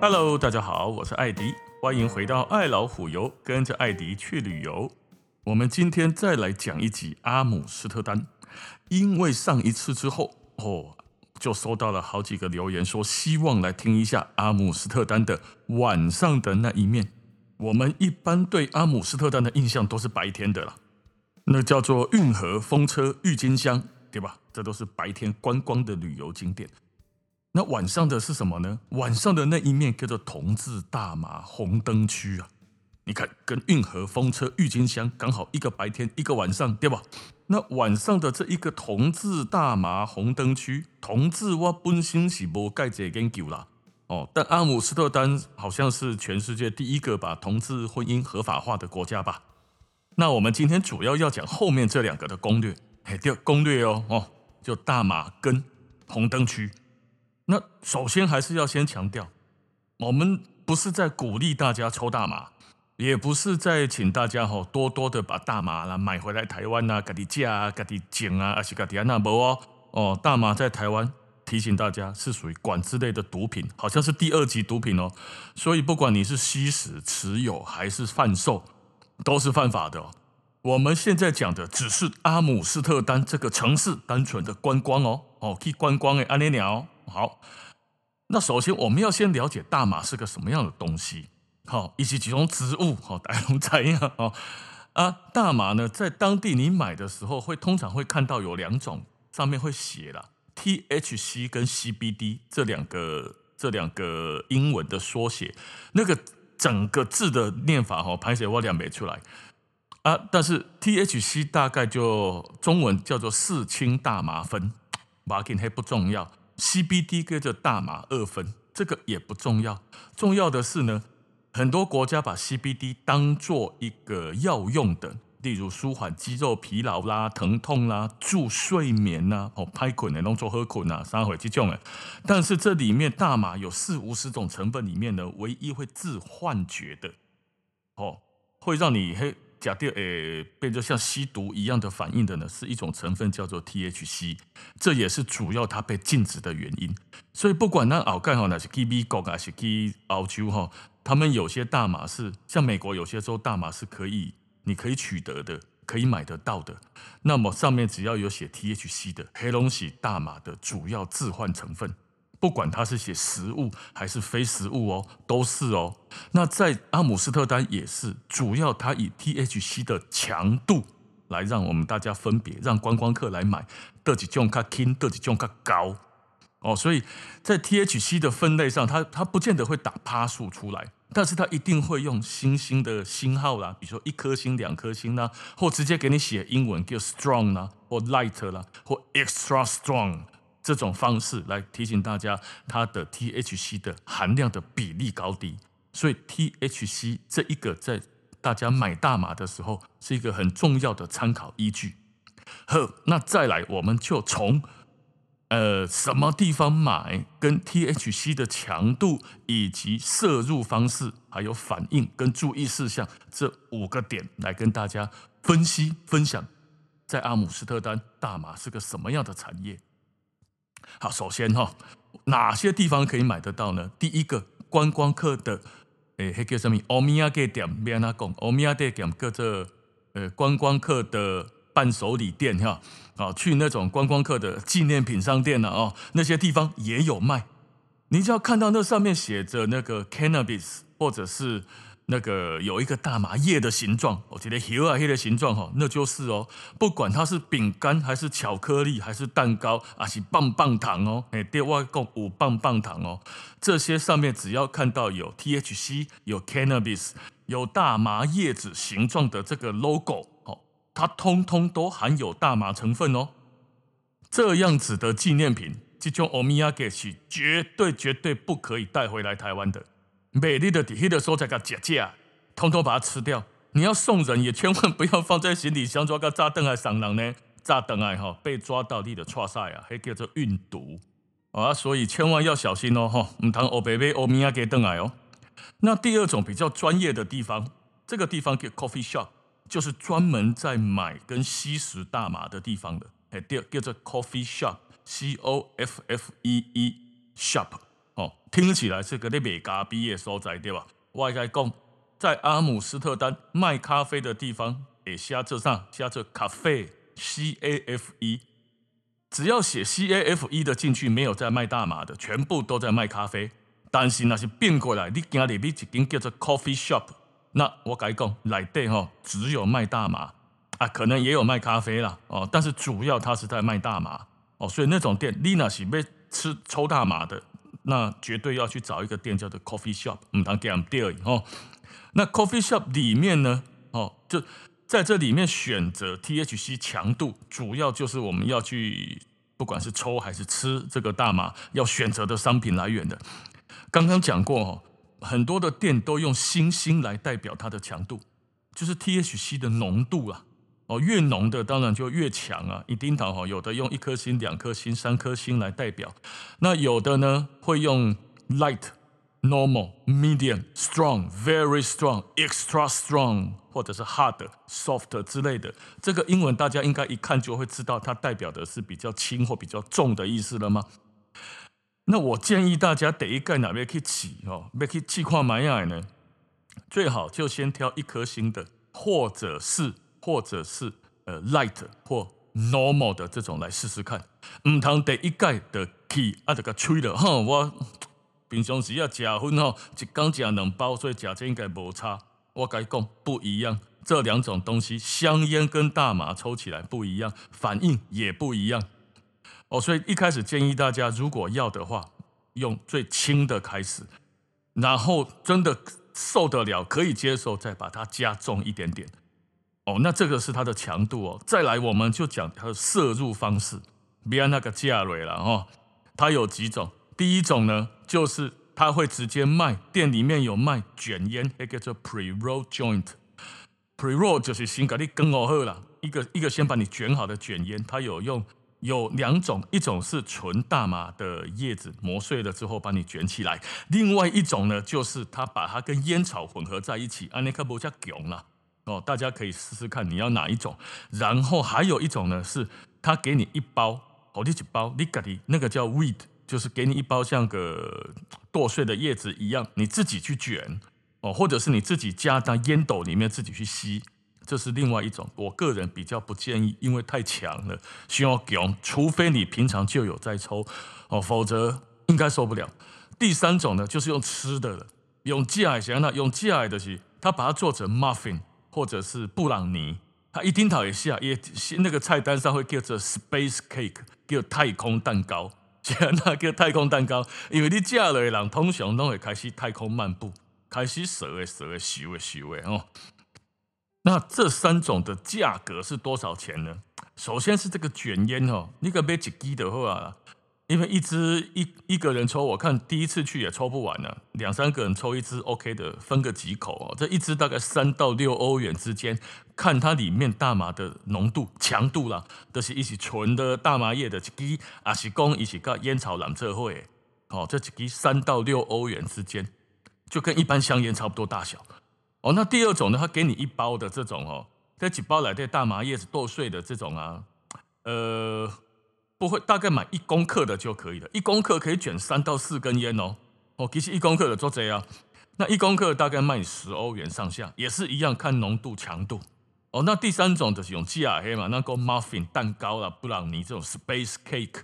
Hello，大家好，我是艾迪，欢迎回到爱老虎游，跟着艾迪去旅游。我们今天再来讲一集阿姆斯特丹，因为上一次之后，哦，就收到了好几个留言，说希望来听一下阿姆斯特丹的晚上的那一面。我们一般对阿姆斯特丹的印象都是白天的啦，那叫做运河、风车、郁金香，对吧？这都是白天观光的旅游景点。那晚上的是什么呢？晚上的那一面叫做同志大麻红灯区啊！你看，跟运河、风车、郁金香刚好一个白天，一个晚上，对吧？那晚上的这一个同志大麻红灯区，同志我本身是无盖这研究啦。哦，但阿姆斯特丹好像是全世界第一个把同志婚姻合法化的国家吧？那我们今天主要要讲后面这两个的攻略，嘿，第二攻略哦哦，就大麻跟红灯区。那首先还是要先强调，我们不是在鼓励大家抽大麻，也不是在请大家吼多多的把大麻啦买回来台湾呐，给你架啊，给你捡啊，还是给你安那无哦哦，大麻在台湾。提醒大家，是属于管制类的毒品，好像是第二级毒品哦。所以不管你是吸食、持有还是贩售，都是犯法的。我们现在讲的只是阿姆斯特丹这个城市单纯的观光哦哦，可以观光诶，阿尼鸟。好，那首先我们要先了解大麻是个什么样的东西，好，以及几种植物，好，大家都知样哦。啊，大麻呢，在当地你买的时候，会通常会看到有两种，上面会写了。THC 跟 CBD 这两个这两个英文的缩写，那个整个字的念法哈，拍写我念不出来啊。但是 THC 大概就中文叫做四氢大麻酚，马金黑不重要。CBD 跟着大麻二酚，这个也不重要。重要的是呢，很多国家把 CBD 当做一个药用的。例如舒缓肌肉疲劳啦、疼痛啦、助睡眠呐、哦、拍困的、弄做喝困呐、三回这种的。但是这里面大麻有四五十种成分里面呢，唯一会致幻觉的，哦，会让你嘿假定诶变得像吸毒一样的反应的呢，是一种成分叫做 THC，这也是主要它被禁止的原因。所以不管那奥盖哈，那是去美国还是去澳洲哈，他们有些大麻是像美国有些州大麻是可以。你可以取得的，可以买得到的，那么上面只要有写 THC 的，黑龙喜大麻的主要致幻成分，不管它是写实物还是非实物哦，都是哦。那在阿姆斯特丹也是，主要它以 THC 的强度来让我们大家分别，让观光客来买，得几种较轻，得几种较高哦。所以在 THC 的分类上，它它不见得会打趴数出来。但是它一定会用星星的星号啦，比如说一颗星、两颗星啦，或直接给你写英文叫 strong 啦，或 light 啦，或 extra strong 这种方式来提醒大家它的 THC 的含量的比例高低。所以 THC 这一个在大家买大麻的时候是一个很重要的参考依据。呵，那再来我们就从。呃，什么地方买？跟 THC 的强度，以及摄入方式，还有反应跟注意事项这五个点来跟大家分析分享，在阿姆斯特丹大麻是个什么样的产业？好，首先哈，哪些地方可以买得到呢？第一个，观光客的，诶，那叫什么？欧米亚给店，别那讲，欧米亚给店，各这呃观光客的。伴手礼店哈，啊，去那种观光客的纪念品商店呢，哦，那些地方也有卖。你只要看到那上面写着那个 cannabis，或者是那个有一个大麻叶的形状，我觉得叶啊叶的形状哈，那就是哦，不管它是饼干还是巧克力还是蛋糕，还是棒棒糖哦，哎，另外共五棒棒糖哦，这些上面只要看到有 THC、有 cannabis、有大麻叶子形状的这个 logo 哦。它通通都含有大麻成分哦，这样子的纪念品，这种欧米亚给是绝对绝对不可以带回来台湾的。美丽的底气的时候才给解价，通通把它吃掉。你要送人也千万不要放在行李箱，抓个炸弹来上人呢，炸弹来哈被抓到你的错赛啊，还叫做运毒啊，所以千万要小心哦哈，唔通欧白白欧米亚给等来哦。那第二种比较专业的地方，这个地方叫 coffee shop。就是专门在买跟吸食大麻的地方的，哎，叫叫做 coffee shop，C O F F E E shop，哦，听起来是个咧美咖啡的所在，对吧？我该讲，在阿姆斯特丹卖咖啡的地方，诶，写这上写这咖啡 C A F E，只要写 C A F E 的进去，没有在卖大麻的，全部都在卖咖啡。但是那是变过来，你今日去一间叫做 Coffee Shop，那我该讲，内底吼只有卖大麻啊，可能也有卖咖啡啦哦，但是主要它是在卖大麻哦，所以那种店，你那是要吃抽大麻的，那绝对要去找一个店叫做 Coffee Shop，唔通点第二哦。那 Coffee Shop 里面呢，哦，就在这里面选择 THC 强度，主要就是我们要去，不管是抽还是吃这个大麻，要选择的商品来源的。刚刚讲过哦，很多的店都用星星来代表它的强度，就是 THC 的浓度啊。哦，越浓的当然就越强啊。一丁桃哈，有的用一颗星、两颗星、三颗星来代表，那有的呢会用 light、normal、medium、strong、very strong、extra strong，或者是 hard、soft 之类的。这个英文大家应该一看就会知道，它代表的是比较轻或比较重的意思了吗？那我建议大家第一盖哪边去起哦，要去气矿买下来呢，最好就先挑一颗星的，或者是或者是呃 light 或 normal 的这种来试试看。唔通第一盖的 key 啊，这个吹了哈，我平常时要食薰吼，一缸食两包，所以食这应该无差。我该讲不一样，这两种东西，香烟跟大麻抽起来不一样，反应也不一样。哦，所以一开始建议大家，如果要的话，用最轻的开始，然后真的受得了，可以接受，再把它加重一点点。哦，那这个是它的强度哦。再来，我们就讲它的摄入方式，别那个价位了哦。它有几种，第一种呢，就是它会直接卖，店里面有卖卷烟，那个叫 pre-roll joint，pre-roll 就是先给你跟好了，一个一个先把你卷好的卷烟，它有用。有两种，一种是纯大麻的叶子磨碎了之后把你卷起来，另外一种呢，就是它把它跟烟草混合在一起，安尼可不叫囧了哦。大家可以试试看你要哪一种。然后还有一种呢，是他给你一包，哦，你一包，你自己那个叫 weed，就是给你一包像个剁碎的叶子一样，你自己去卷哦，或者是你自己加到烟斗里面自己去吸。这是另外一种，我个人比较不建议，因为太强了，需要用，除非你平常就有在抽哦，否则应该受不了。第三种呢，就是用吃的了，用芥香那用芥的是，他把它做成 muffin 或者是布朗尼，他一听到一下也那个菜单上会叫做 space cake，叫太空蛋糕，那叫太空蛋糕，因为你芥了的人通常都会开始太空漫步，开始蛇的蛇的修的修的哦。那这三种的价格是多少钱呢？首先是这个卷烟哦，你个买一支的话，因为一支一一个人抽，我看第一次去也抽不完呢，两三个人抽一支 OK 的，分个几口哦。这一支大概三到六欧元之间，看它里面大麻的浓度、强度啦，都是一起纯的大麻叶的一支，还是讲一起跟烟草染色会，哦，这几支三到六欧元之间，就跟一般香烟差不多大小。哦，那第二种呢？他给你一包的这种哦，这几包来的大麻叶子剁碎的这种啊，呃，不会，大概买一公克的就可以了。一公克可以卷三到四根烟哦。哦，其实一公克的做这样，那一公克大概卖十欧元上下，也是一样看浓度强度。哦，那第三种就是用吉亚黑嘛，那个 muffin 蛋糕啦，布朗尼这种 space cake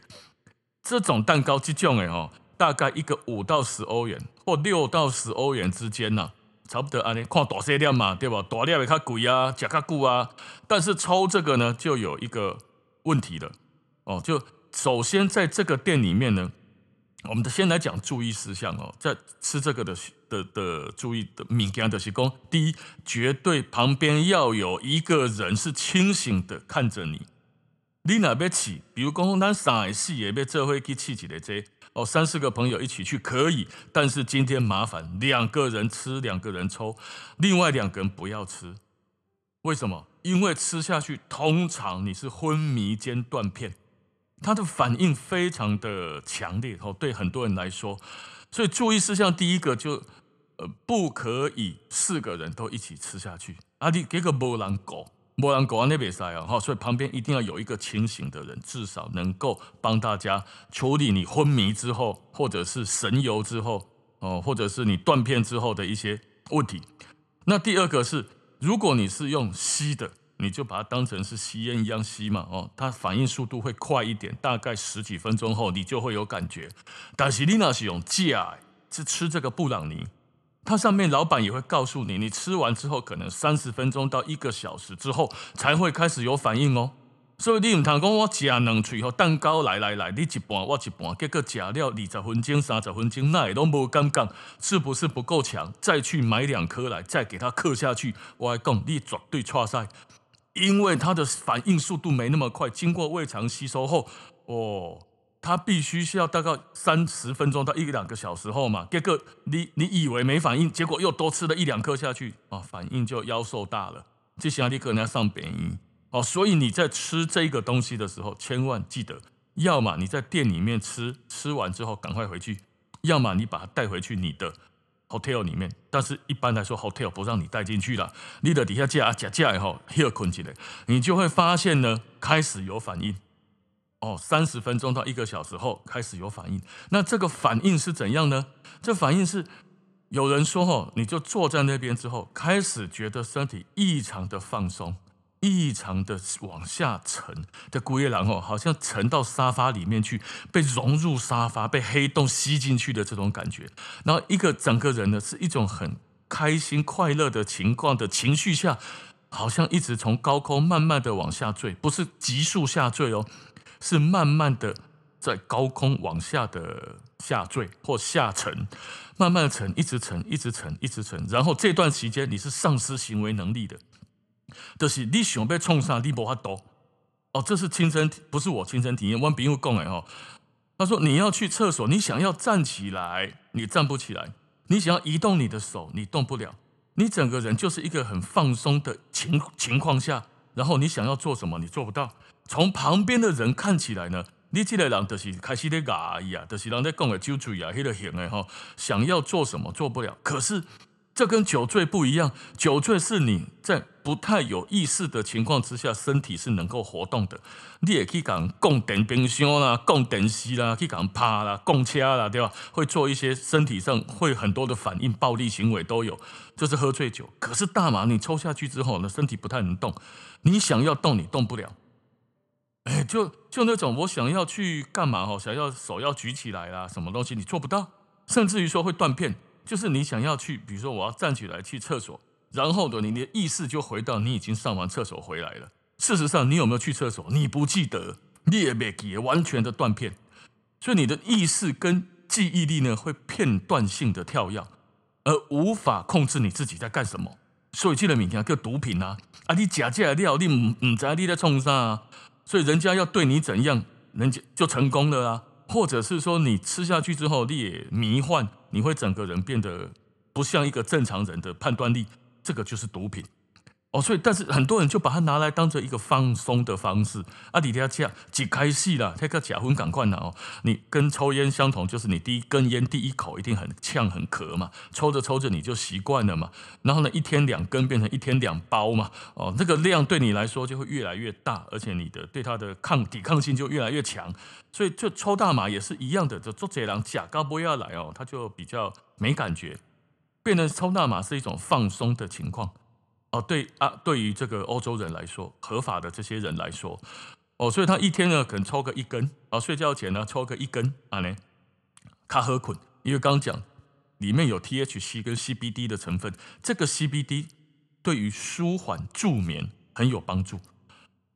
这种蛋糕这种哎哦，大概一个五到十欧元或六到十欧元之间呢、啊。差不多安尼，看大小粒嘛，对吧？大粒会较贵啊，食较久啊。但是抽这个呢，就有一个问题了哦。就首先在这个店里面呢，我们先来讲注意事项哦。在吃这个的的的注意的敏感的是讲，第一，绝对旁边要有一个人是清醒的看着你。你哪边起？比如讲，咱三个四个要做伙去试一个这。哦，三四个朋友一起去可以，但是今天麻烦两个人吃，两个人抽，另外两个人不要吃。为什么？因为吃下去通常你是昏迷兼断片，它的反应非常的强烈哦，对很多人来说，所以注意事项第一个就呃不可以四个人都一起吃下去。啊，你给个无人顾不然国安那边塞啊，哈，所以旁边一定要有一个清醒的人，至少能够帮大家处理你昏迷之后，或者是神游之后，哦，或者是你断片之后的一些问题。那第二个是，如果你是用吸的，你就把它当成是吸烟一样吸嘛，哦，它反应速度会快一点，大概十几分钟后你就会有感觉。但是你那是用假，是吃这个布朗尼。它上面老板也会告诉你，你吃完之后可能三十分钟到一个小时之后才会开始有反应哦。所以你唔通讲我吃两喙后蛋糕来来来，你一半我一半，结果吃了二十分钟、三十分钟，那也都无感觉，是不是不够强？再去买两颗来，再给它嗑下去。我还讲你绝对错晒，因为它的反应速度没那么快，经过胃肠吸收后，哦。它必须需要大概三十分钟到一两个小时后嘛，结果你你以为没反应，结果又多吃了一两颗下去啊，反应就腰瘦大了。接下来你可能要上便医哦，所以你在吃这个东西的时候，千万记得，要么你在店里面吃，吃完之后赶快回去，要么你把它带回去你的 hotel 里面。但是一般来说，hotel 不让你带进去了，你的底下架架架以后，又困起来，你就会发现呢，开始有反应。哦，三十分钟到一个小时后开始有反应，那这个反应是怎样呢？这反应是有人说哦，你就坐在那边之后，开始觉得身体异常的放松，异常的往下沉的古夜郎哦，好像沉到沙发里面去，被融入沙发，被黑洞吸进去的这种感觉。然后一个整个人呢，是一种很开心快乐的情况的情绪下，好像一直从高空慢慢的往下坠，不是急速下坠哦。是慢慢的在高空往下的下坠或下沉，慢慢沉，一直沉，一直沉，一直沉。然后这段时间你是丧失行为能力的，就是你想被冲上，你无法动。哦，这是亲身，不是我亲身体验。我朋友讲的哦，他说你要去厕所，你想要站起来，你站不起来；你想要移动你的手，你动不了。你整个人就是一个很放松的情情况下，然后你想要做什么，你做不到。从旁边的人看起来呢，你这个人就是开始在牙呀，就是人在讲的酒醉啊，那个型的哈，想要做什么做不了。可是这跟酒醉不一样，酒醉是你在不太有意识的情况之下，身体是能够活动的。你也可以讲供电冰箱啦，供电视啦，可以讲趴啦，供车啦，对吧？会做一些身体上会很多的反应，暴力行为都有。就是喝醉酒。可是大麻你抽下去之后呢，身体不太能动，你想要动你动不了。哎，就就那种我想要去干嘛哦，想要手要举起来啦，什么东西你做不到，甚至于说会断片。就是你想要去，比如说我要站起来去厕所，然后的你的意识就回到你已经上完厕所回来了。事实上，你有没有去厕所，你不记得，你也没记，完全的断片。所以你的意识跟记忆力呢，会片段性的跳跃，而无法控制你自己在干什么。所以这个物件叫毒品啊！啊，你吃这个料，你唔唔知你在创啥啊？所以人家要对你怎样，人家就成功了啊！或者是说你吃下去之后，你也迷幻，你会整个人变得不像一个正常人的判断力，这个就是毒品。哦，所以但是很多人就把它拿来当做一个放松的方式啊，你要这样几开戏了，这个假婚赶快拿哦。你跟抽烟相同，就是你第一根烟第一口一定很呛很咳嘛，抽着抽着你就习惯了嘛。然后呢，一天两根变成一天两包嘛，哦，这个量对你来说就会越来越大，而且你的对它的抗抵抗性就越来越强。所以就抽大麻也是一样的，就做这样假高不要来哦，他就比较没感觉，变成抽大麻是一种放松的情况。哦，对啊，对于这个欧洲人来说，合法的这些人来说，哦，所以他一天呢可能抽个一根，啊，睡觉前呢抽个一根，啊呢，卡喝捆，因为刚讲里面有 THC 跟 CBD 的成分，这个 CBD 对于舒缓助眠很有帮助，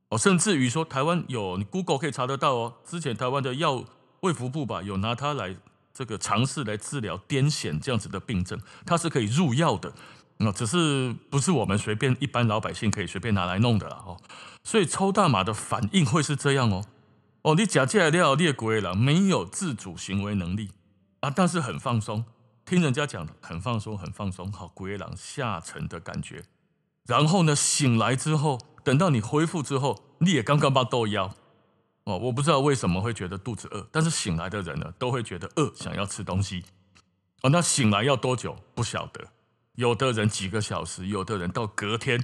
哦，甚至于说台湾有 Google 可以查得到哦，之前台湾的药卫福部吧有拿它来这个尝试来治疗癫痫这样子的病症，它是可以入药的。那只是不是我们随便一般老百姓可以随便拿来弄的啦哦，所以抽大麻的反应会是这样哦哦，你假借料列鬼了，没有自主行为能力啊，但是很放松，听人家讲很放松，很放松，好鬼狼下沉的感觉。然后呢，醒来之后，等到你恢复之后，你也刚刚把豆腰哦，我不知道为什么会觉得肚子饿，但是醒来的人呢，都会觉得饿，想要吃东西哦。那醒来要多久？不晓得。有的人几个小时，有的人到隔天，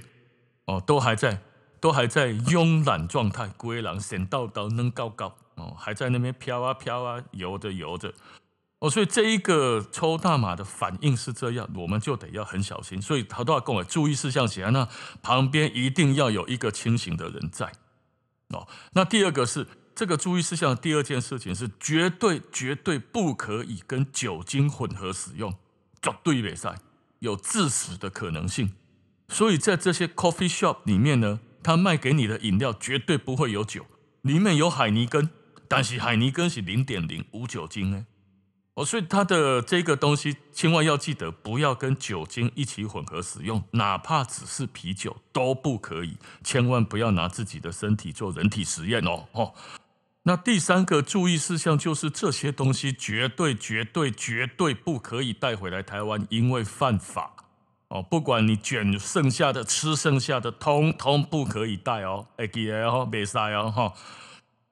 哦，都还在都还在慵懒状态，龟狼闪到到能高高哦，还在那边飘啊飘啊，游着游着哦，所以这一个抽大麻的反应是这样，我们就得要很小心。所以他都要跟我注意事项写，那旁边一定要有一个清醒的人在哦。那第二个是这个注意事项的第二件事情是绝对绝对不可以跟酒精混合使用，绝对别赛有致死的可能性。所以在这些 coffee shop 里面呢，他卖给你的饮料绝对不会有酒，里面有海尼根，但是海尼根是零点零无酒精哎，哦，所以它的这个东西千万要记得不要跟酒精一起混合使用，哪怕只是啤酒都不可以，千万不要拿自己的身体做人体实验哦哦。那第三个注意事项就是这些东西绝对绝对绝对不可以带回来台湾，因为犯法。哦，不管你卷剩下的、吃剩下的，通通不可以带哦，哎，记得哦，别塞哦，哈。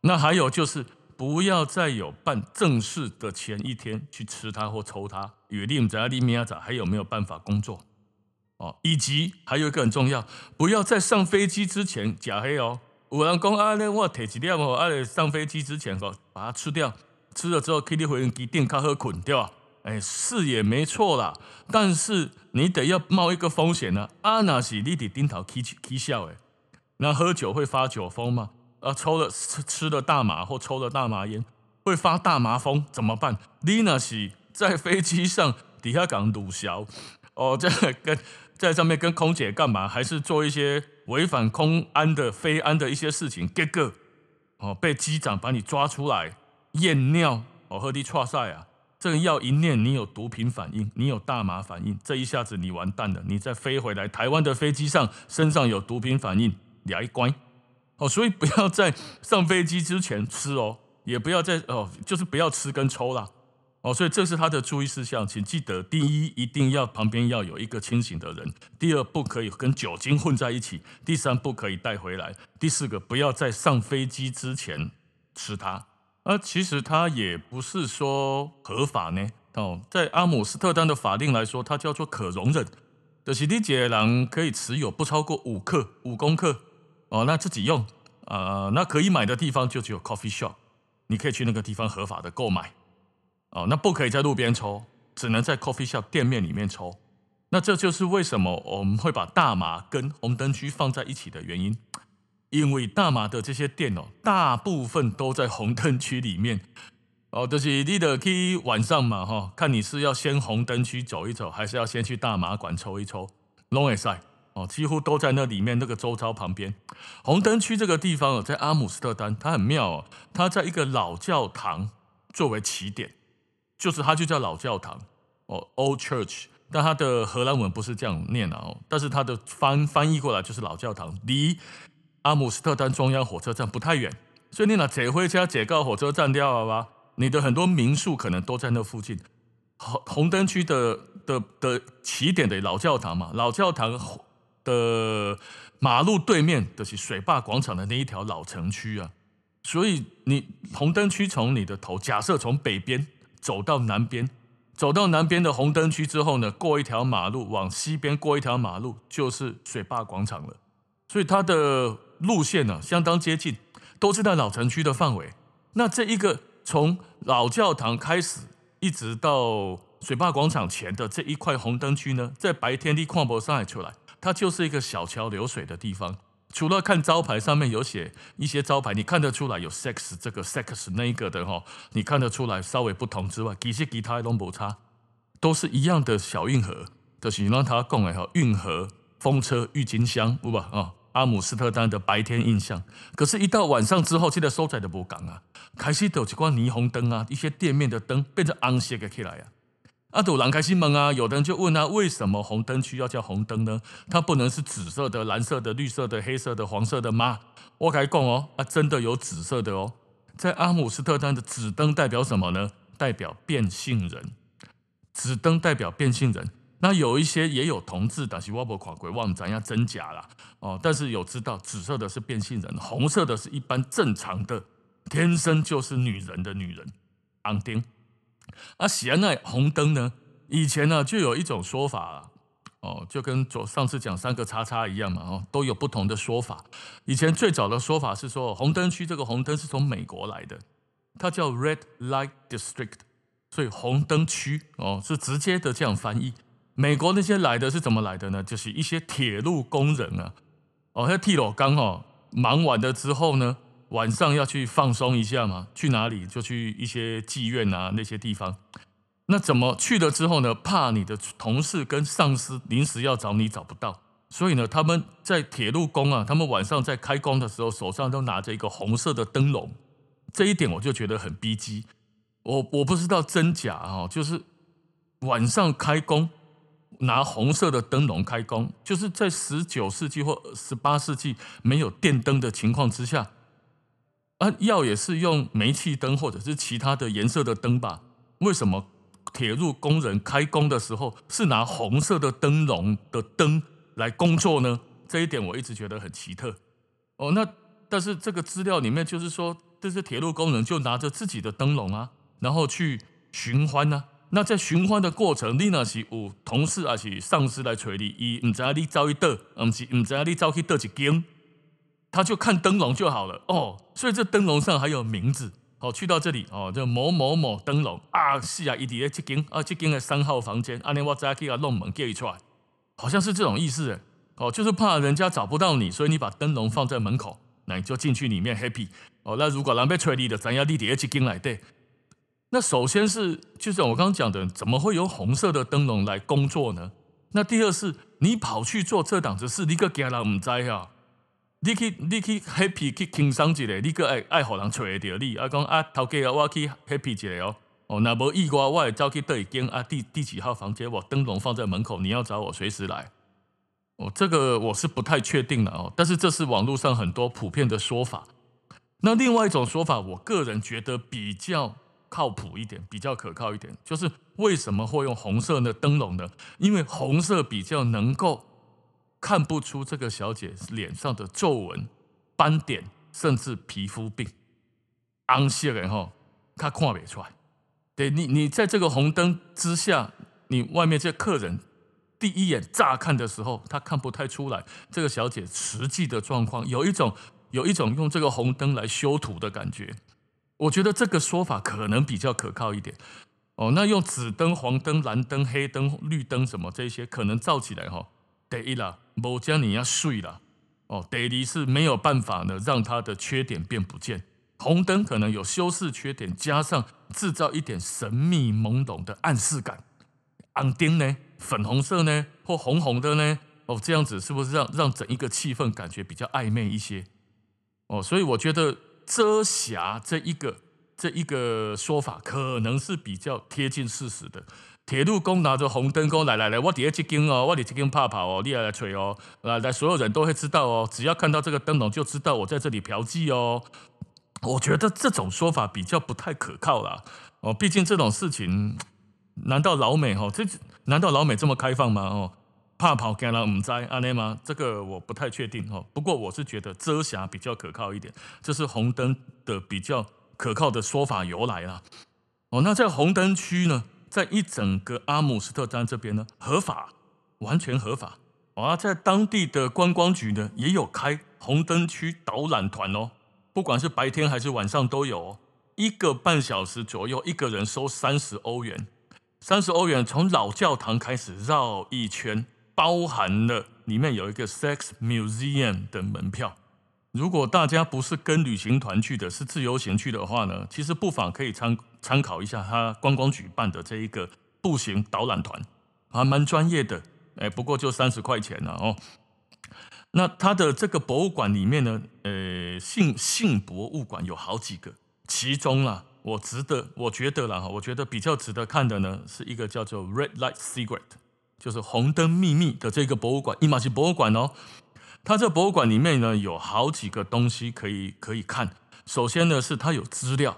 那还有就是，不要在有办正事的前一天去吃它或抽它，因为你不知道你明仔还有没有办法工作哦。以及还有一个很重要，不要在上飞机之前假黑哦。有人讲啊，那我提几粒哦，啊，上飞机之前哦，把它吃掉，吃了之后可以回机垫卡喝捆掉。哎，是也没错啦，但是你得要冒一个风险呢。啊，那是你得顶头起起笑哎，那喝酒会发酒疯吗？啊，抽了吃吃了大麻或抽了大麻烟会发大麻疯怎么办？你那是在飞机上底下讲鲁小哦，在跟在上面跟空姐干嘛？还是做一些违反空安的飞安的一些事情？结果哦，被机长把你抓出来验尿哦，喝的剉赛啊！这个药一念，你有毒品反应，你有大麻反应，这一下子你完蛋了。你再飞回来台湾的飞机上，身上有毒品反应，你还乖哦。所以不要在上飞机之前吃哦，也不要在哦，就是不要吃跟抽啦哦。所以这是他的注意事项，请记得：第一，一定要旁边要有一个清醒的人；第二，不可以跟酒精混在一起；第三，不可以带回来；第四个，不要在上飞机之前吃它。而其实它也不是说合法呢。哦，在阿姆斯特丹的法令来说，它叫做可容忍，就是你一个人可以持有不超过五克、五公克哦，那自己用啊、呃，那可以买的地方就只有 coffee shop，你可以去那个地方合法的购买哦，那不可以在路边抽，只能在 coffee shop 店面里面抽。那这就是为什么我们会把大麻跟红灯区放在一起的原因。因为大麻的这些店哦，大部分都在红灯区里面哦，就是你得去晚上嘛哈，看你是要先红灯区走一走，还是要先去大麻馆抽一抽。拢会使哦，几乎都在那里面那个周遭旁边。红灯区这个地方哦，在阿姆斯特丹，它很妙哦，它在一个老教堂作为起点，就是它就叫老教堂哦，Old Church，但它的荷兰文不是这样念的哦，但是它的翻翻译过来就是老教堂，离。阿姆斯特丹中央火车站不太远，所以你拿解回家解告火车站掉了吧？你的很多民宿可能都在那附近。红红灯区的的的起点的老教堂嘛，老教堂的马路对面就是水坝广场的那一条老城区啊。所以你红灯区从你的头，假设从北边走到南边，走到南边的红灯区之后呢，过一条马路往西边过一条马路就是水坝广场了。所以它的。路线呢、相当接近，都是在老城区的范围。那这一个从老教堂开始，一直到水坝广场前的这一块红灯区呢，在白天你看不上海出来，它就是一个小桥流水的地方。除了看招牌上面有写一些招牌，你看得出来有 sex 这个 sex 那一个的哈，你看得出来稍微不同之外，其实其他都不差，都是一样的小运河，就是让他讲的哈，运河、风车、郁金香，对吧？啊。阿姆斯特丹的白天印象，可是，一到晚上之后，这个所在的不讲啊，开始有一关霓虹灯啊，一些店面的灯变成红色的起来啊。阿杜兰开心问啊，有的人就问啊，为什么红灯区要叫红灯呢？它不能是紫色的、蓝色的、绿色的、黑色的、黄色的吗？我跟你讲哦，啊，真的有紫色的哦，在阿姆斯特丹的紫灯代表什么呢？代表变性人，紫灯代表变性人。那有一些也有同志，但是我没看过，我不知真假啦哦。但是有知道，紫色的是变性人，红色的是一般正常的，天生就是女人的女人。昂丁灯啊，现在红灯呢？以前呢就有一种说法哦，就跟左上次讲三个叉叉一样嘛，哦，都有不同的说法。以前最早的说法是说，红灯区这个红灯是从美国来的，它叫 Red Light District，所以红灯区哦是直接的这样翻译。美国那些来的是怎么来的呢？就是一些铁路工人啊，哦，那铁路刚哦，忙完了之后呢，晚上要去放松一下嘛，去哪里就去一些妓院啊那些地方。那怎么去了之后呢？怕你的同事跟上司临时要找你找不到，所以呢，他们在铁路工啊，他们晚上在开工的时候，手上都拿着一个红色的灯笼。这一点我就觉得很逼机。我我不知道真假啊，就是晚上开工。拿红色的灯笼开工，就是在十九世纪或十八世纪没有电灯的情况之下，啊，要也是用煤气灯或者是其他的颜色的灯吧？为什么铁路工人开工的时候是拿红色的灯笼的灯来工作呢？这一点我一直觉得很奇特。哦，那但是这个资料里面就是说，这些铁路工人就拿着自己的灯笼啊，然后去寻欢呢、啊。那在寻欢的过程，你那是有同事还是上司来找你，伊唔知你走去倒，唔是唔知你走去倒一间，他就看灯笼就好了哦。所以这灯笼上还有名字，好，去到这里哦，就某某某灯笼啊，是啊，伊伫咧这间啊，这间的三号房间，安尼我再去啊弄门叫伊出来，好像是这种意思诶。哦，就是怕人家找不到你，所以你把灯笼放在门口，那你就进去里面 happy 哦。那如果人要找你的，咱要你伫咧这间来对。那首先是，就是我刚刚讲的，怎么会有红色的灯笼来工作呢？那第二是，你跑去做这档子事，你个惊人唔知啊？你去你去 happy 去轻松一下，你个爱爱互人找得到你，啊讲啊头家啊，我去 happy 一下哦，哦那无意外，我会走去倒一间啊第第几号房间，我灯笼放在门口，你要找我随时来。哦，这个我是不太确定的哦，但是这是网络上很多普遍的说法。那另外一种说法，我个人觉得比较。靠谱一点，比较可靠一点，就是为什么会用红色的灯笼呢？因为红色比较能够看不出这个小姐脸上的皱纹、斑点，甚至皮肤病。红色的哈，他看不出来。对你，你在这个红灯之下，你外面这客人第一眼乍看的时候，他看不太出来这个小姐实际的状况，有一种有一种用这个红灯来修图的感觉。我觉得这个说法可能比较可靠一点哦。那用紫灯、黄灯、蓝灯、黑灯、绿灯什么这些，可能照起来哈，第一啦，某将你要睡了哦。第二是没有办法呢，让它的缺点变不见。红灯可能有修饰缺点，加上制造一点神秘懵懂的暗示感。暗丁呢，粉红色呢，或红红的呢，哦，这样子是不是让让整一个气氛感觉比较暧昧一些？哦，所以我觉得。遮瑕这一个这一个说法可能是比较贴近事实的。铁路工拿着红灯工来来来，我底下这间哦，我底这间怕跑哦，你来来吹哦，来来，所有人都会知道哦，只要看到这个灯笼就知道我在这里嫖妓哦。我觉得这种说法比较不太可靠啦。哦，毕竟这种事情，难道老美哈这难道老美这么开放吗？哦。怕跑干了唔知安内吗？这个我不太确定哦。不过我是觉得遮瑕比较可靠一点，这是红灯的比较可靠的说法由来啦。哦，那在红灯区呢，在一整个阿姆斯特丹这边呢，合法，完全合法。啊，在当地的观光局呢，也有开红灯区导览团哦，不管是白天还是晚上都有哦，一个半小时左右，一个人收三十欧元，三十欧元从老教堂开始绕一圈。包含了里面有一个 Sex Museum 的门票。如果大家不是跟旅行团去的，是自由行去的话呢，其实不妨可以参参考一下他观光举办的这一个步行导览团，还蛮专业的。哎，不过就三十块钱了哦。那它的这个博物馆里面呢，呃，性性博物馆有好几个，其中啊，我值得，我觉得啦，我觉得比较值得看的呢，是一个叫做 Red Light Secret。就是红灯秘密的这个博物馆，伊玛是博物馆哦。它这博物馆里面呢，有好几个东西可以可以看。首先呢，是它有资料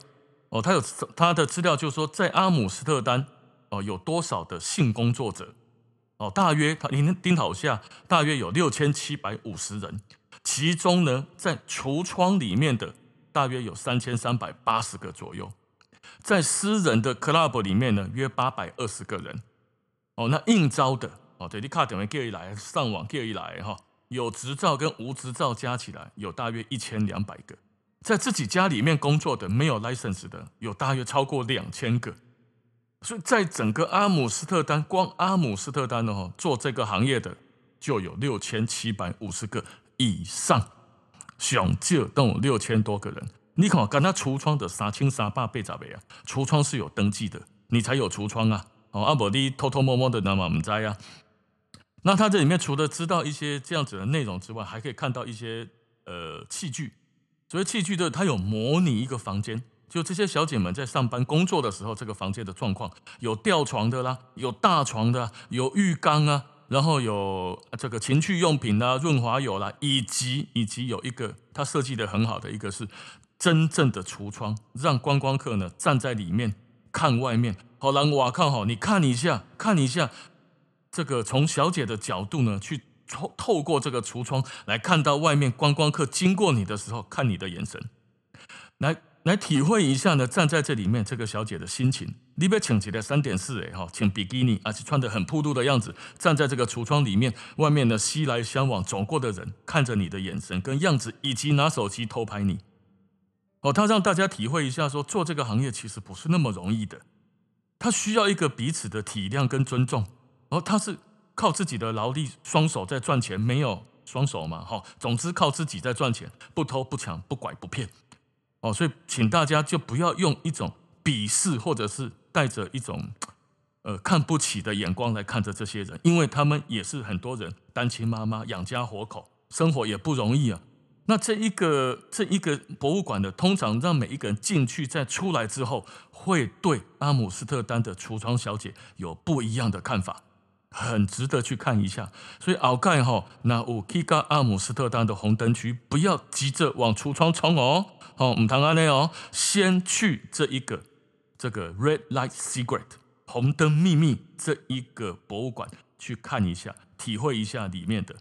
哦，它有它的资料，就是说在阿姆斯特丹哦，有多少的性工作者哦，大约它您听好下，大约有六千七百五十人。其中呢，在橱窗里面的大约有三千三百八十个左右，在私人的 club 里面呢，约八百二十个人。哦，那应招的哦，对，你卡点位叫一来，上网叫一来哈，有执照跟无执照加起来有大约一千两百个，在自己家里面工作的没有 license 的有大约超过两千个，所以在整个阿姆斯特丹，光阿姆斯特丹的哈做这个行业的就有六千七百五十个以上，上少都有六千多个人。你看，跟他橱窗的三千三百八十位啊，橱窗是有登记的，你才有橱窗啊。哦，阿伯你偷偷摸摸的那么我们在呀。那他这里面除了知道一些这样子的内容之外，还可以看到一些呃器具。所谓器具的，它有模拟一个房间，就这些小姐们在上班工作的时候，这个房间的状况，有吊床的啦，有大床的，有浴缸啊，然后有这个情趣用品啦、润滑油啦，以及以及有一个它设计的很好的一个是。真正的橱窗，让观光客呢站在里面看外面。好，让我看好，你看一下，看一下这个从小姐的角度呢，去透透过这个橱窗来看到外面观光客经过你的时候，看你的眼神，来来体会一下呢，站在这里面这个小姐的心情。你别请起来三点四哎哈，请比基尼，而且穿得很暴露的样子，站在这个橱窗里面，外面的熙来攘往走过的人，看着你的眼神跟样子，以及拿手机偷拍你。哦，他让大家体会一下，说做这个行业其实不是那么容易的，他需要一个彼此的体谅跟尊重。哦，他是靠自己的劳力双手在赚钱，没有双手嘛，哈，总之靠自己在赚钱，不偷不抢不拐不骗。哦，所以请大家就不要用一种鄙视或者是带着一种呃看不起的眼光来看着这些人，因为他们也是很多人单亲妈妈养家活口，生活也不容易啊。那这一个这一个博物馆的，通常让每一个人进去再出来之后，会对阿姆斯特丹的橱窗小姐有不一样的看法，很值得去看一下。所以奥盖哈，那我去到阿姆斯特丹的红灯区，不要急着往橱窗冲哦，好，唔谈安内哦，先去这一个这个 Red Light Secret 红灯秘密这一个博物馆去看一下，体会一下里面的。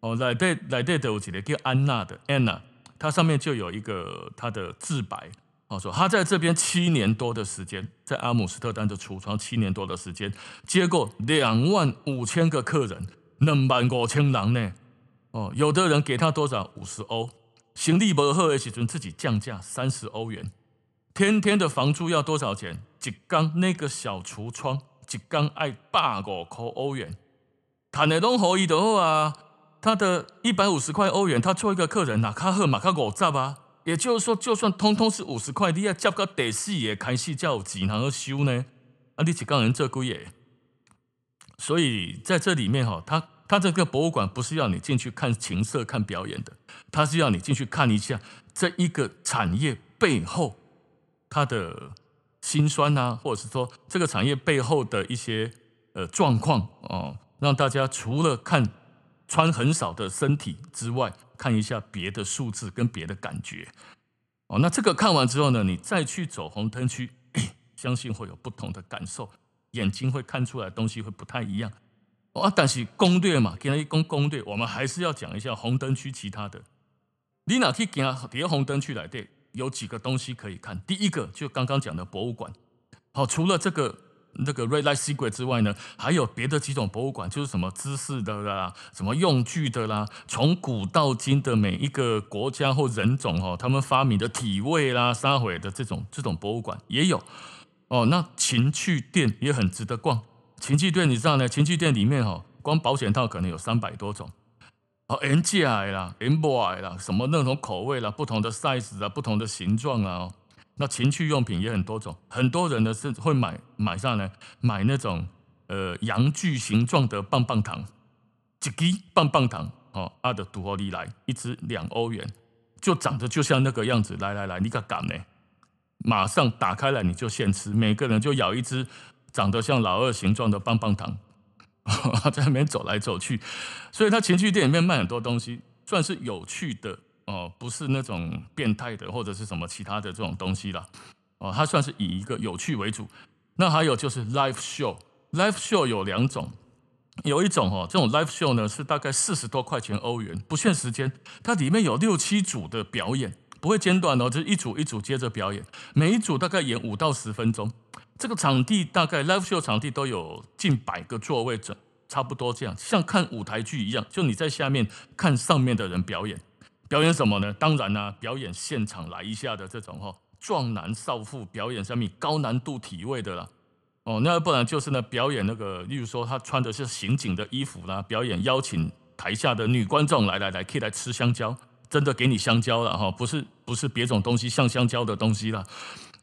哦，来对来对的，我记得叫安娜的安娜，它上面就有一个它的自白，哦，说他在这边七年多的时间，在阿姆斯特丹的橱窗七年多的时间，接过两万五千个客人，两万五千人呢，哦，有的人给他多少五十欧，行李不好的时阵自己降价三十欧元，天天的房租要多少钱？一缸那个小橱窗，一缸爱百五块欧元，谈的拢可以的好啊。他的一百五十块欧元，他做一个客人，哪卡赫马卡五十啊？也就是说，就算通通是五十块，你要交个第四也开始叫有钱人收呢？啊，你几个人这贵耶？所以在这里面哈，他他这个博物馆不是要你进去看情色、看表演的，他是要你进去看一下这一个产业背后它的辛酸啊，或者是说这个产业背后的一些呃状况哦，让大家除了看。穿很少的身体之外，看一下别的数字跟别的感觉，哦，那这个看完之后呢，你再去走红灯区，相信会有不同的感受，眼睛会看出来东西会不太一样。哦，但是攻略嘛，给他一攻攻略，我们还是要讲一下红灯区其他的。你哪去给啊？别红灯区来对，有几个东西可以看。第一个就刚刚讲的博物馆，好，除了这个。那个 Red Light Secret 之外呢，还有别的几种博物馆，就是什么知识的啦，什么用具的啦，从古到今的每一个国家或人种哦，他们发明的体位啦、沙回的这种这种博物馆也有哦。那情趣店也很值得逛。情趣店你知道呢？情趣店里面哦，光保险套可能有三百多种哦，NGI 啦、M boy 啦，什么那种口味啦，不同的 size 啊，不同的形状啊。那情趣用品也很多种，很多人呢是会买买上来买那种呃阳具形状的棒棒糖，一根棒棒糖哦，阿的独荷利来一支两欧元，就长得就像那个样子。来来来，你敢敢呢？马上打开来你就现吃，每个人就咬一支长得像老二形状的棒棒糖，在那边走来走去。所以他情趣店里面卖很多东西，算是有趣的。哦，不是那种变态的或者是什么其他的这种东西啦。哦，它算是以一个有趣为主。那还有就是 live show，live show 有两种，有一种哦，这种 live show 呢是大概四十多块钱欧元，不限时间，它里面有六七组的表演，不会间断哦，就是一组一组接着表演，每一组大概演五到十分钟。这个场地大概 live show 场地都有近百个座位，整差不多这样，像看舞台剧一样，就你在下面看上面的人表演，表演什么呢？当然啦、表演现场来一下的这种哈，壮男少妇表演上面高难度体位的啦。哦，那不然就是呢，表演那个，例如说他穿的是刑警的衣服啦，表演邀请台下的女观众来来来，可以来吃香蕉，真的给你香蕉了哈，不是不是别种东西像香蕉的东西啦。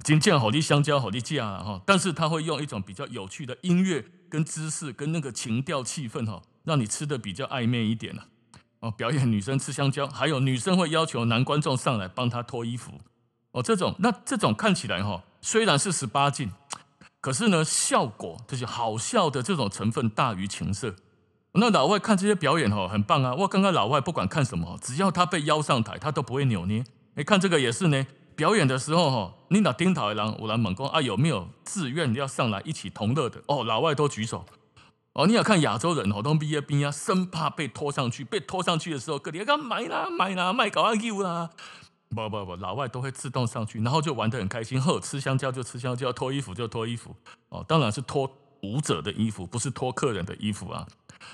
金剑好的香蕉好的架哈，但是他会用一种比较有趣的音乐跟姿势跟那个情调气氛哈，让你吃的比较暧昧一点了。哦，表演女生吃香蕉，还有女生会要求男观众上来帮她脱衣服。哦，这种那这种看起来哈，虽然是十八禁。可是呢，效果就是好笑的这种成分大于情色。那老外看这些表演哦，很棒啊！我刚刚老外不管看什么，只要他被邀上台，他都不会扭捏。你看这个也是呢，表演的时候哈，你那丁桃郎我来猛攻啊，有没有自愿要上来一起同乐的？哦，老外都举手。哦，你要看亚洲人哦，都毕业兵啊，生怕被拖上去，被拖上去的时候，各地讲买啦买啦，卖搞阿 Q 啦。不不不，老外都会自动上去，然后就玩得很开心。呵，吃香蕉就吃香蕉，脱衣服就脱衣服。哦，当然是脱舞者的衣服，不是脱客人的衣服啊。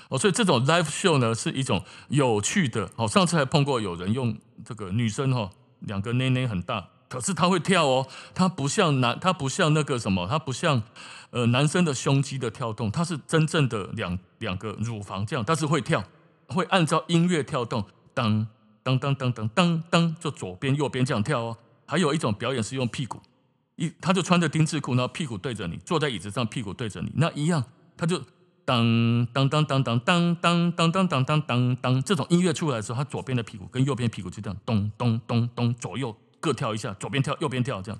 哦，所以这种 live show 呢是一种有趣的。哦，上次还碰过有人用这个女生哈、哦，两个内内很大，可是他会跳哦，他不像男，他不像那个什么，他不像呃男生的胸肌的跳动，他是真正的两两个乳房这样，但是会跳，会按照音乐跳动，当。当当当当当当，就左边右边这样跳哦。还有一种表演是用屁股，一他就穿着丁字裤，然后屁股对着你，坐在椅子上，屁股对着你，那一样，他就当当当当当当当当当当当当当，这种音乐出来的时候，他左边的屁股跟右边屁股就这样咚咚咚咚，左右各跳一下，左边跳右边跳这样，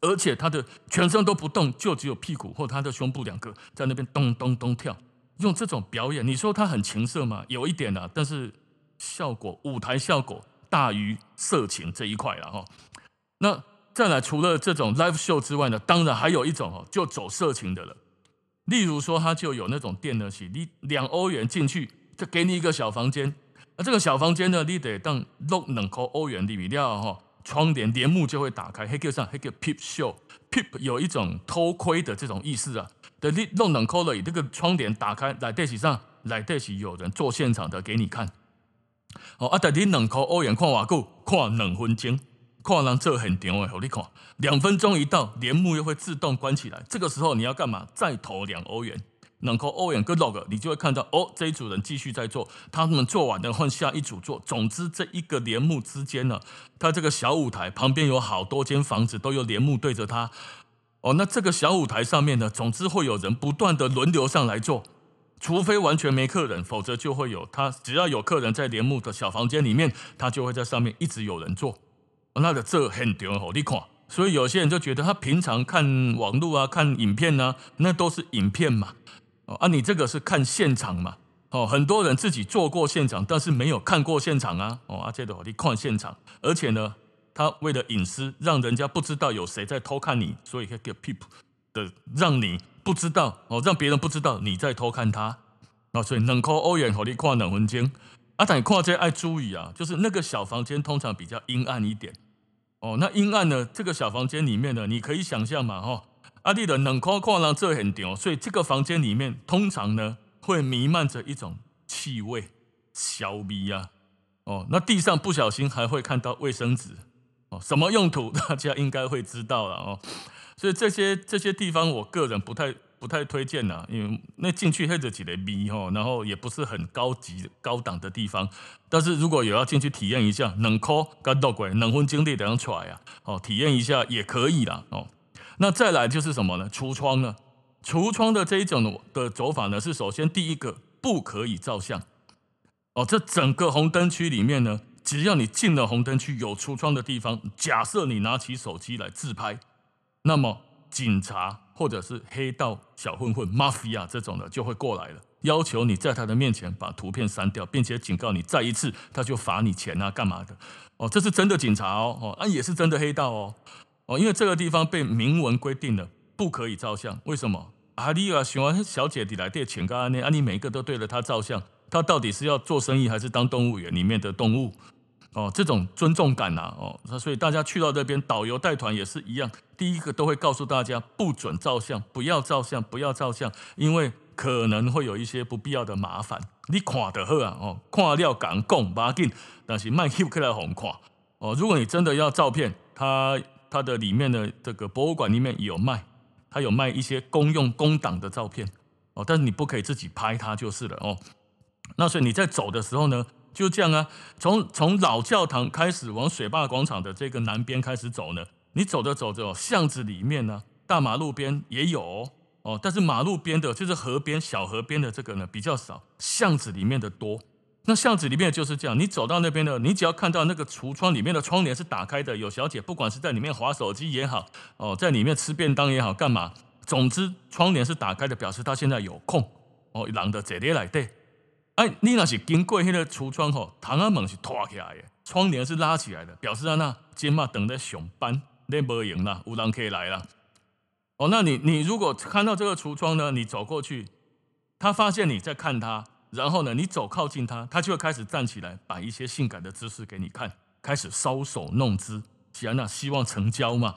而且他的全身都不动，就只有屁股或他的胸部两个在那边咚咚咚跳，用这种表演，你说他很情色吗？有一点啊，但是。效果舞台效果大于色情这一块了哈。那再来，除了这种 live show 之外呢，当然还有一种哦，就走色情的了。例如说，他就有那种店呢，是你两欧元进去，就给你一个小房间。那这个小房间呢，你得当落两块欧元里面料哈，窗帘帘幕就会打开，黑个上黑个 peep show，peep 有一种偷窥的这种意思啊。等你弄两块了，以这个窗帘打开来对起上来对起有人做现场的给你看。哦，啊！但你两块欧元看偌久，看两分钟，看人做现场的，互你看。两分钟一到，帘幕又会自动关起来。这个时候你要干嘛？再投两欧元，两块欧元跟 log，你就会看到哦，这一组人继续在做，他们做完了换下一组做。总之，这一个帘幕之间呢，它这个小舞台旁边有好多间房子，都有帘幕对着它。哦，那这个小舞台上面呢，总之会有人不断的轮流上来做。除非完全没客人，否则就会有他。只要有客人在帘幕的小房间里面，他就会在上面一直有人做。那个这很屌，你看。所以有些人就觉得他平常看网络啊、看影片啊，那都是影片嘛。啊，你这个是看现场嘛？哦，很多人自己做过现场，但是没有看过现场啊。哦，啊，这个你看现场，而且呢，他为了隐私，让人家不知道有谁在偷看你，所以他给 peep 的让你。不知道哦，让别人不知道你在偷看他啊，所以两块欧元，让你看两分钟。啊，但你看这爱注意啊，就是那个小房间通常比较阴暗一点哦。那阴暗呢，这个小房间里面呢，你可以想象嘛，哈，阿弟的两块看人这很屌，所以这个房间里面通常呢会弥漫着一种气味，小味啊。哦，那地上不小心还会看到卫生纸哦，什么用途 大家应该会知道了哦。所以这些这些地方，我个人不太不太推荐呐，因为那进去黑着几的逼哦，然后也不是很高级高档的地方。但是如果有要进去体验一下，能抠干到鬼，能分经历怎样出来呀？哦，体验一下也可以啦。哦，那再来就是什么呢？橱窗呢？橱窗的这一种的走法呢，是首先第一个不可以照相。哦，这整个红灯区里面呢，只要你进了红灯区有橱窗的地方，假设你拿起手机来自拍。那么警察或者是黑道小混混、mafia 这种的就会过来了，要求你在他的面前把图片删掉，并且警告你再一次，他就罚你钱啊，干嘛的？哦，这是真的警察哦，哦，啊也是真的黑道哦，哦，因为这个地方被明文规定了不可以照相。为什么？啊，你啊喜欢小姐你来电请个案呢？啊，你每一个都对着他照相，他到底是要做生意还是当动物园里面的动物？哦，这种尊重感呐、啊，哦，所以大家去到这边，导游带团也是一样，第一个都会告诉大家不准照相，不要照相，不要照相，因为可能会有一些不必要的麻烦。你看得好啊，哦，看了敢讲，不要紧，但是卖翕起来红看哦。如果你真的要照片，它它的里面的这个博物馆里面有卖，它有卖一些公用公档的照片哦，但是你不可以自己拍它就是了哦。那所以你在走的时候呢，就这样啊，从从老教堂开始往水坝广场的这个南边开始走呢，你走着走着，巷子里面呢，大马路边也有哦，哦，但是马路边的，就是河边小河边的这个呢比较少，巷子里面的多。那巷子里面就是这样，你走到那边呢，你只要看到那个橱窗里面的窗帘是打开的，有小姐不管是在里面划手机也好，哦，在里面吃便当也好，干嘛，总之窗帘是打开的，表示她现在有空哦，人的这里来对。哎，你那是经过那个橱窗吼，窗仔门是拖起来的，窗帘是拉起来的，表示啊那今嘛等在上班，你无闲啦，有人可以来了。哦，那你你如果看到这个橱窗呢，你走过去，他发现你在看他，然后呢，你走靠近他，他就会开始站起来，摆一些性感的姿势给你看，开始搔首弄姿，吉安娜希望成交嘛。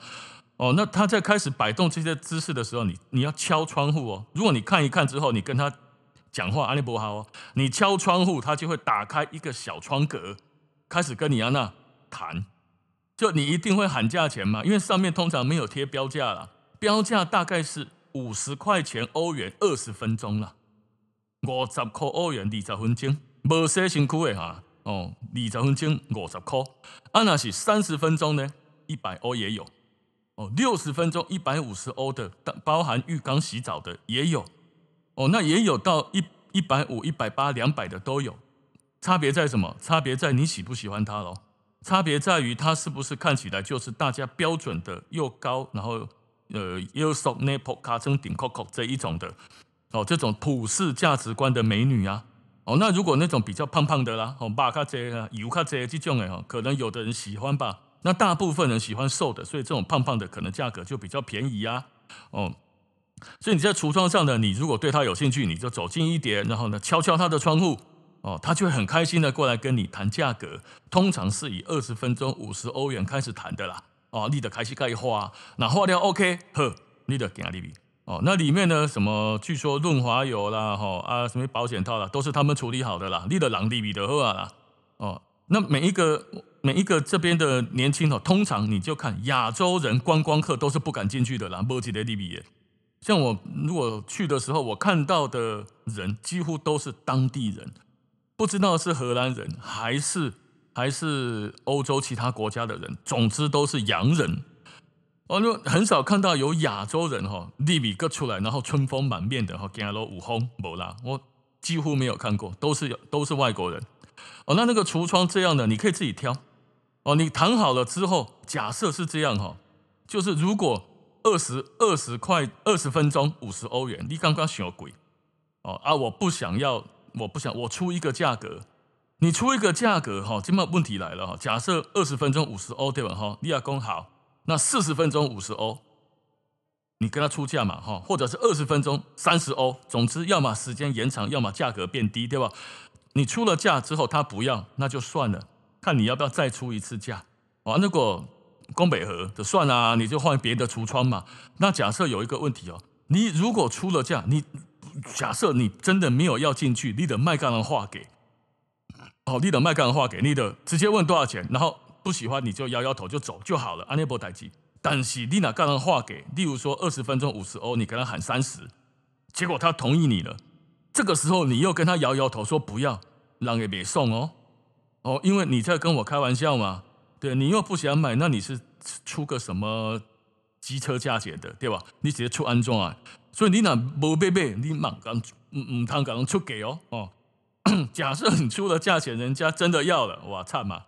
哦，那他在开始摆动这些姿势的时候，你你要敲窗户哦。如果你看一看之后，你跟他。讲话安利不好哦，你敲窗户，他就会打开一个小窗格，开始跟你安娜谈。就你一定会喊价钱嘛，因为上面通常没有贴标价啦，标价大概是五十块钱欧元二十分钟啦，五十块欧元二十分钟，无写辛苦的哈哦，二十分钟五十块，啊那是三十分钟呢，一百欧也有哦，六十分钟一百五十欧的，包含浴缸洗澡的也有。哦，那也有到一一百五、一百八、两百的都有，差别在什么？差别在你喜不喜欢它喽？差别在于它是不是看起来就是大家标准的又高，然后呃又瘦、内婆卡称顶扣扣这一种的哦，这种普世价值观的美女啊。哦，那如果那种比较胖胖的啦，哦，巴卡这啊，油卡这这种哎可能有的人喜欢吧。那大部分人喜欢瘦的，所以这种胖胖的可能价格就比较便宜啊。哦。所以你在橱窗上呢，你如果对他有兴趣，你就走近一点，然后呢，敲敲他的窗户，哦，他就会很开心的过来跟你谈价格。通常是以二十分钟五十欧元开始谈的啦，哦，你的开始盖花，那花掉 OK，呵，你的给他利，哦，那里面呢，什么据说润滑油啦，哈啊，什么保险套啦，都是他们处理好的啦，你的朗利比的货啦，哦，那每一个每一个这边的年轻哦，通常你就看亚洲人观光客都是不敢进去的啦，没几个利比耶。像我如果去的时候，我看到的人几乎都是当地人，不知道是荷兰人还是还是欧洲其他国家的人，总之都是洋人。哦，就很少看到有亚洲人哈，利比哥出来，然后春风满面的哈，跟阿罗舞红没啦，我几乎没有看过，都是有都是外国人。哦，那那个橱窗这样的，你可以自己挑。哦，你谈好了之后，假设是这样哈，就是如果。二十二十块二十分钟五十欧元，你刚刚嫌贵哦啊！我不想要，我不想，我出一个价格，你出一个价格哈，这么问题来了哈。假设二十分钟五十欧对吧哈？你要讲好，那四十分钟五十欧，你跟他出价嘛哈，或者是二十分钟三十欧，总之要么时间延长，要么价格变低，对吧？你出了价之后他不要，那就算了，看你要不要再出一次价啊？如果宫北河就算啦，你就换别的橱窗嘛。那假设有一个问题哦，你如果出了价，你假设你真的没有要进去，你的卖干的话给，哦，你的卖干的话给你的，直接问多少钱，然后不喜欢你就摇摇头就走就好了，安内波代机。但是你那刚刚话给，例如说二十分钟五十欧，你跟他喊三十，结果他同意你了，这个时候你又跟他摇摇头说不要，让给别送哦，哦，因为你在跟我开玩笑嘛。对，你又不想买，那你是出个什么机车价钱的，对吧？你直接出安装啊，所以你那不贝贝，你满刚唔唔通刚出给哦哦。假设你出了价钱，人家真的要了，哇惨嘛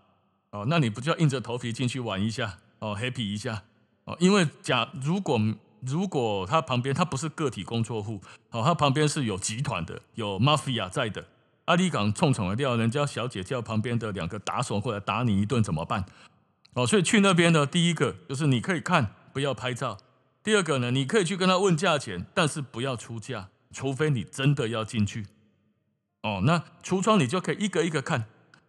哦，那你不就要硬着头皮进去玩一下哦，happy 一下哦？因为假如果如果他旁边他不是个体工作户，哦，他旁边是有集团的，有 mafia 在的。阿里港冲冲的掉，人家小姐叫旁边的两个打手过来打你一顿怎么办？哦，所以去那边呢，第一个就是你可以看，不要拍照；第二个呢，你可以去跟他问价钱，但是不要出价，除非你真的要进去。哦，那橱窗你就可以一个一个看。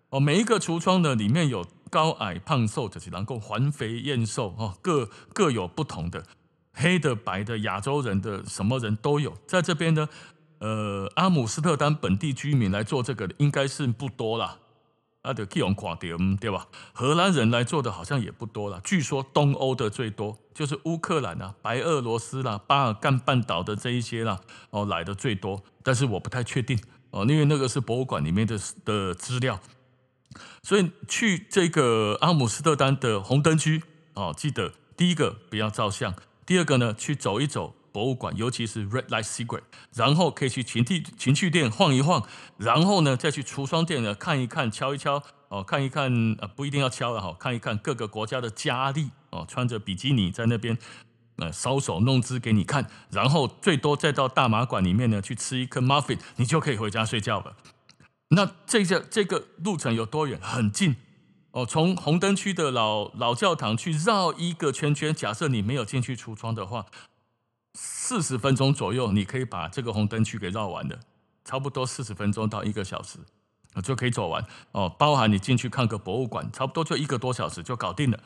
哦，每一个橱窗呢，里面有高矮胖瘦，就是能够环肥燕瘦哦，各各有不同的，黑的、白的、亚洲人的，什么人都有，在这边呢。呃，阿姆斯特丹本地居民来做这个的，应该是不多啦。啊，就可以用垮掉，对吧？荷兰人来做的好像也不多了。据说东欧的最多，就是乌克兰啊、白俄罗斯啦、巴尔干半岛的这一些啦，哦，来的最多。但是我不太确定哦，因为那个是博物馆里面的的资料。所以去这个阿姆斯特丹的红灯区哦，记得第一个不要照相，第二个呢，去走一走。博物馆，尤其是 Red Light Secret，然后可以去情趣情趣店晃一晃，然后呢再去橱窗店呢看一看、敲一敲哦，看一看呃不一定要敲了哈，看一看各个国家的佳丽哦，穿着比基尼在那边呃搔首弄姿给你看，然后最多再到大马馆里面呢去吃一颗 muffin，你就可以回家睡觉了。那这个这个路程有多远？很近哦，从红灯区的老老教堂去绕一个圈圈。假设你没有进去橱窗的话。四十分钟左右，你可以把这个红灯区给绕完的，差不多四十分钟到一个小时，就可以走完哦。包含你进去看个博物馆，差不多就一个多小时就搞定了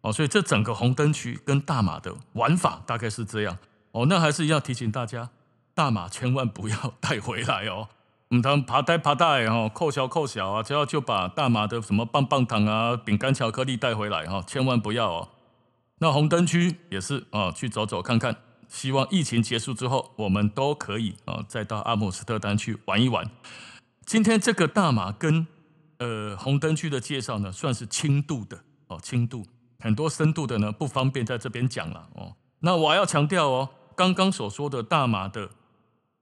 哦。所以这整个红灯区跟大马的玩法大概是这样哦。那还是要提醒大家，大马千万不要带回来哦。嗯，他们爬带爬带哦，扣小扣小啊，只要就把大马的什么棒棒糖啊、饼干、巧克力带回来哈，千万不要哦。那红灯区也是啊，去走走看看。希望疫情结束之后，我们都可以啊，再到阿姆斯特丹去玩一玩。今天这个大马跟呃红灯区的介绍呢，算是轻度的哦，轻度很多深度的呢不方便在这边讲了哦。那我还要强调哦，刚刚所说的大马的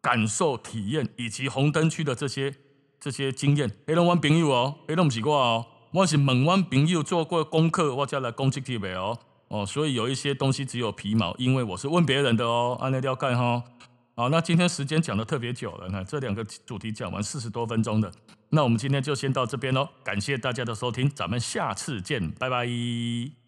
感受体验以及红灯区的这些这些经验，黑龙湾朋友哦，黑龙不是我哦，我是问阮朋友做过功课，我才来讲这句话哦。哦，所以有一些东西只有皮毛，因为我是问别人的哦，按那条盖哈。好，那今天时间讲的特别久了，那这两个主题讲完四十多分钟的，那我们今天就先到这边喽，感谢大家的收听，咱们下次见，拜拜。